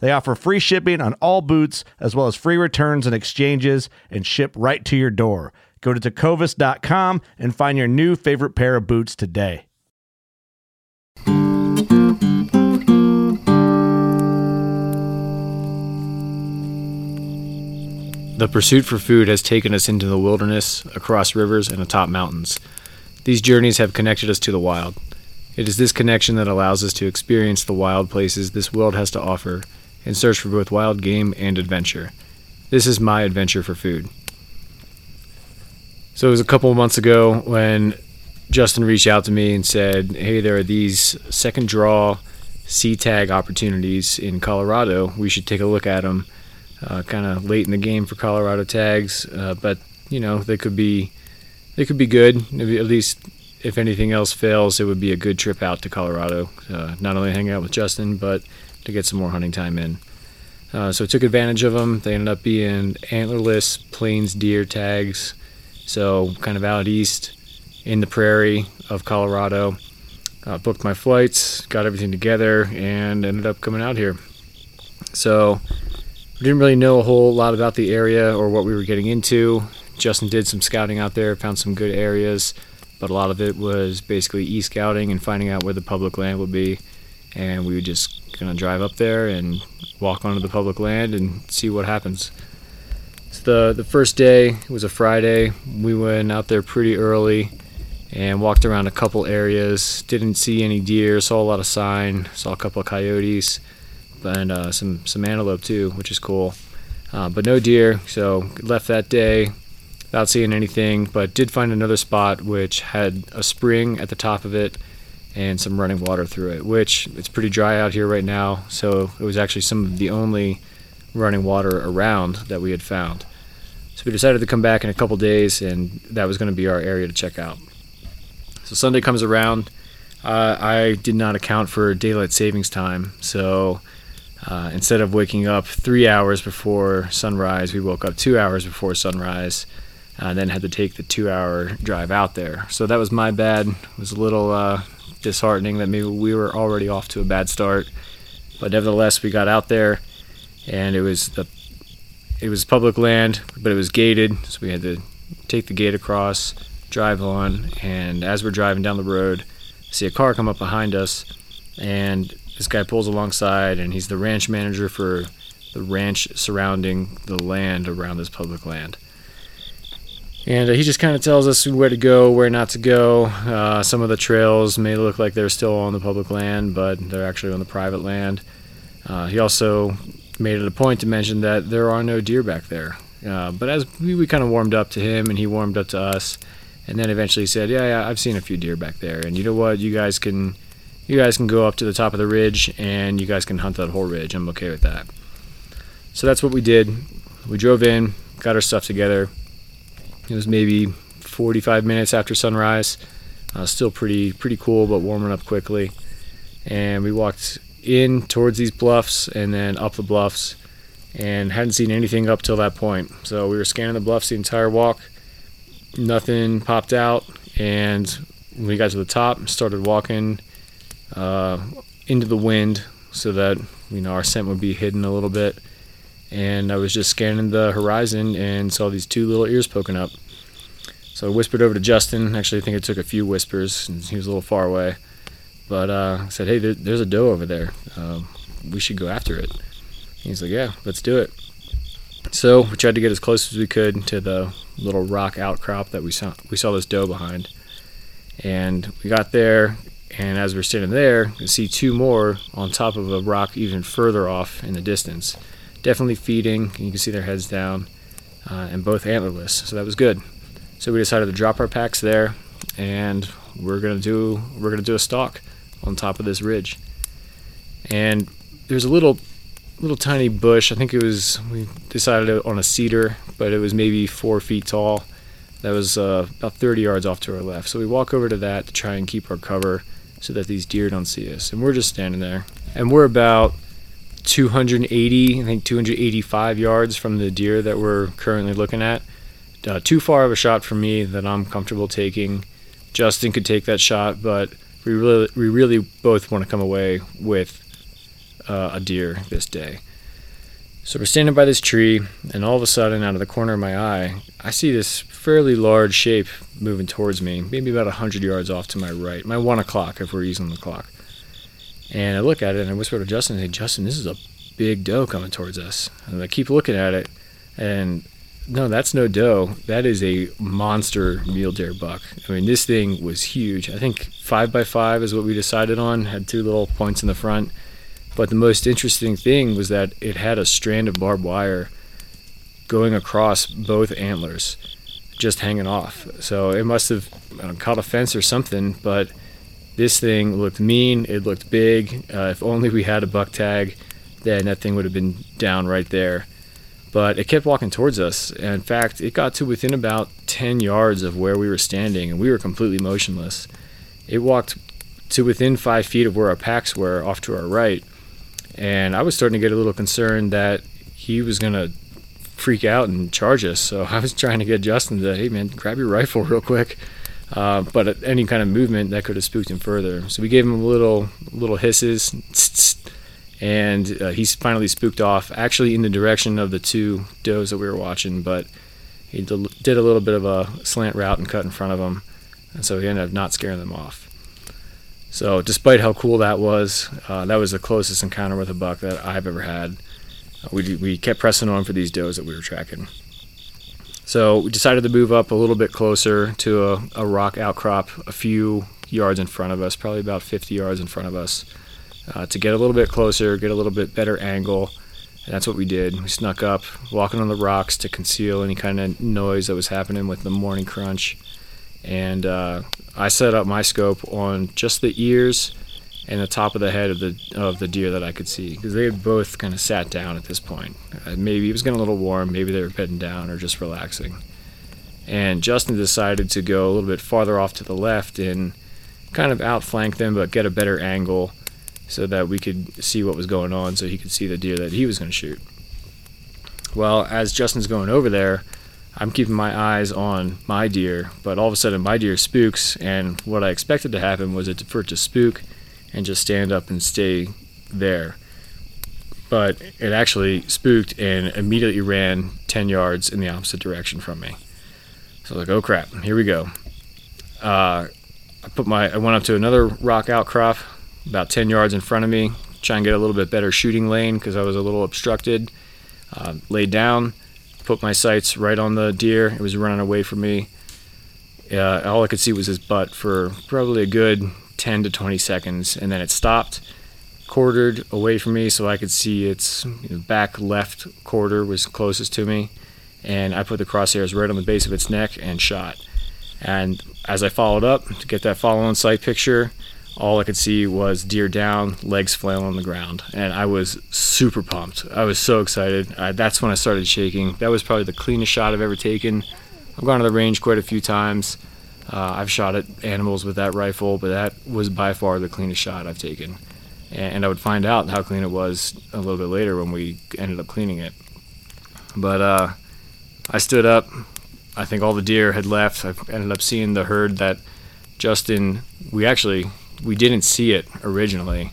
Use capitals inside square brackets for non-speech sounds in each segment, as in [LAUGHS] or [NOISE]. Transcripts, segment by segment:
They offer free shipping on all boots, as well as free returns and exchanges, and ship right to your door. Go to tecovas.com and find your new favorite pair of boots today. The pursuit for food has taken us into the wilderness, across rivers, and atop mountains. These journeys have connected us to the wild. It is this connection that allows us to experience the wild places this world has to offer and search for both wild game and adventure. This is my adventure for food. So it was a couple of months ago when Justin reached out to me and said, Hey, there are these second draw sea tag opportunities in Colorado. We should take a look at them uh, kind of late in the game for Colorado tags, uh, but you know they could be they could be good. At least if anything else fails, it would be a good trip out to Colorado. Uh, not only hang out with Justin, but to get some more hunting time in. Uh, so I took advantage of them. They ended up being antlerless plains deer tags, so kind of out east in the prairie of Colorado. Uh, booked my flights, got everything together, and ended up coming out here. So didn't really know a whole lot about the area or what we were getting into. Justin did some scouting out there, found some good areas, but a lot of it was basically e scouting and finding out where the public land would be. And we were just gonna drive up there and walk onto the public land and see what happens. So the the first day was a Friday. We went out there pretty early and walked around a couple areas. Didn't see any deer. Saw a lot of sign. Saw a couple of coyotes and uh, some some antelope too, which is cool. Uh, but no deer, so left that day without seeing anything. But did find another spot which had a spring at the top of it and some running water through it. Which it's pretty dry out here right now, so it was actually some of the only running water around that we had found. So we decided to come back in a couple days, and that was going to be our area to check out. So Sunday comes around. Uh, I did not account for daylight savings time, so uh, instead of waking up three hours before sunrise, we woke up two hours before sunrise, and then had to take the two-hour drive out there. So that was my bad. It was a little uh, disheartening that maybe we were already off to a bad start, but nevertheless, we got out there, and it was the it was public land, but it was gated, so we had to take the gate across, drive on, and as we're driving down the road, see a car come up behind us, and this guy pulls alongside, and he's the ranch manager for the ranch surrounding the land around this public land. And uh, he just kind of tells us where to go, where not to go. Uh, some of the trails may look like they're still on the public land, but they're actually on the private land. Uh, he also made it a point to mention that there are no deer back there. Uh, but as we, we kind of warmed up to him, and he warmed up to us, and then eventually said, "Yeah, yeah, I've seen a few deer back there, and you know what? You guys can you guys can go up to the top of the ridge and you guys can hunt that whole ridge. I'm okay with that. So that's what we did. We drove in, got our stuff together. It was maybe 45 minutes after sunrise. Uh, still pretty pretty cool, but warming up quickly. And we walked in towards these bluffs and then up the bluffs. and hadn't seen anything up till that point. So we were scanning the bluffs the entire walk. Nothing popped out, and when we got to the top, started walking uh, into the wind so that you know our scent would be hidden a little bit. And I was just scanning the horizon and saw these two little ears poking up. So I whispered over to Justin. Actually, I think it took a few whispers, and he was a little far away. But uh, I said, "Hey, there, there's a doe over there. Uh, we should go after it." He's like, "Yeah, let's do it." So we tried to get as close as we could to the little rock outcrop that we saw. We saw this doe behind, and we got there. And as we're standing there, you see two more on top of a rock even further off in the distance. Definitely feeding. You can see their heads down, uh, and both antlerless. So that was good. So we decided to drop our packs there, and we're gonna do we're gonna do a stalk on top of this ridge. And there's a little little tiny bush. I think it was we decided on a cedar, but it was maybe four feet tall. That was uh, about 30 yards off to our left. So we walk over to that to try and keep our cover so that these deer don't see us. And we're just standing there. And we're about 280, I think 285 yards from the deer that we're currently looking at uh, too far of a shot for me that I'm comfortable taking. Justin could take that shot, but we really, we really both want to come away with uh, a deer this day. So we're standing by this tree, and all of a sudden, out of the corner of my eye, I see this fairly large shape moving towards me, maybe about 100 yards off to my right, my one o'clock if we're using the clock. And I look at it and I whisper to Justin, and say, Justin, this is a big doe coming towards us. And I keep looking at it, and no, that's no doe. That is a monster mule deer buck. I mean, this thing was huge. I think five by five is what we decided on. Had two little points in the front. But the most interesting thing was that it had a strand of barbed wire going across both antlers, just hanging off. So it must have caught a fence or something. But this thing looked mean. It looked big. Uh, if only we had a buck tag, then that thing would have been down right there but it kept walking towards us. And in fact, it got to within about 10 yards of where we were standing, and we were completely motionless. It walked to within five feet of where our packs were off to our right. And I was starting to get a little concerned that he was going to freak out and charge us. So [LAUGHS] I was trying to get Justin to, hey man, grab your rifle real quick. Uh, but any kind of movement that could have spooked him further. So we gave him little little hisses, and uh, he's finally spooked off, actually in the direction of the two does that we were watching, but he did a little bit of a slant route and cut in front of them, and so he ended up not scaring them off. So, despite how cool that was, uh, that was the closest encounter with a buck that I've ever had. Uh, we, we kept pressing on for these does that we were tracking. So, we decided to move up a little bit closer to a, a rock outcrop a few yards in front of us, probably about 50 yards in front of us uh, to get a little bit closer, get a little bit better angle. And that's what we did. We snuck up, walking on the rocks to conceal any kind of noise that was happening with the morning crunch. And uh, I set up my scope on just the ears and the top of the head of the of the deer that I could see because they had both kind of sat down at this point. Uh, maybe it was getting a little warm, maybe they were bedding down or just relaxing. And Justin decided to go a little bit farther off to the left and kind of outflank them, but get a better angle so that we could see what was going on so he could see the deer that he was going to shoot. Well, as Justin's going over there, I'm keeping my eyes on my deer, but all of a sudden my deer spooks, and what I expected to happen was it for it to spook and just stand up and stay there. But it actually spooked and immediately ran 10 yards in the opposite direction from me. So I was like, oh crap, here we go. Uh, I put my, I went up to another rock outcrop, about 10 yards in front of me, try and get a little bit better shooting lane because I was a little obstructed. Uh, laid down, put my sights right on the deer. It was running away from me. Uh, all I could see was his butt for probably a good 10 to 20 seconds, and then it stopped, quartered away from me so I could see its back left quarter was closest to me. And I put the crosshairs right on the base of its neck and shot. And as I followed up to get that follow on sight picture, all I could see was deer down, legs flailing on the ground, and I was super pumped. I was so excited. That's when I started shaking. That was probably the cleanest shot I've ever taken. I've gone to the range quite a few times. Uh, I've shot at animals with that rifle, but that was by far the cleanest shot I've taken. And, I would find out how clean it was a little bit later when we ended up cleaning it. But uh, I stood up. I think all the deer had left. I ended up seeing the herd that Justin. We actually we didn't see it originally,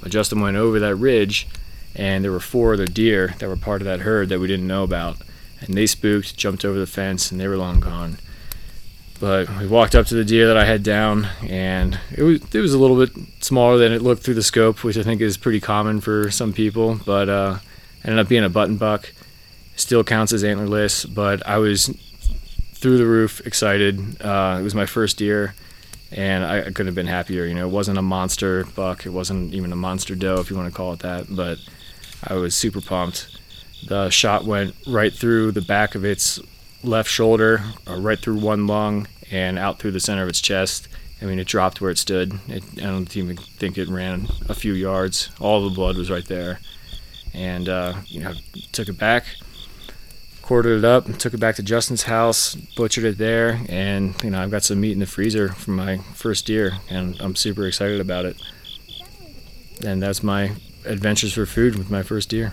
but Justin went over that ridge, and there were four other deer that were part of that herd that we didn't know about, and they spooked, jumped over the fence, and they were long gone. But we walked up to the deer that I had down, and it was it was a little bit smaller than it looked through the scope, which I think is pretty common for some people. But uh, ended up being a button buck. Still counts as antlerless, but I was through the roof excited. Uh, it was my first deer, and I, I couldn't have been happier. You know, it wasn't a monster buck. It wasn't even a monster doe, if you want to call it that. But I was super pumped. The shot went right through the back of its left shoulder, uh, right through one lung, and out through the center of its chest. I mean, it dropped where it stood. It, I don't even think it ran a few yards. All the blood was right there, and uh, you know, took it back, quartered it up, and took it back to Justin's house, butchered it there, and you know, I've got some meat in the freezer from my first deer, and I'm super excited about it. And that's my adventures for food with my first deer.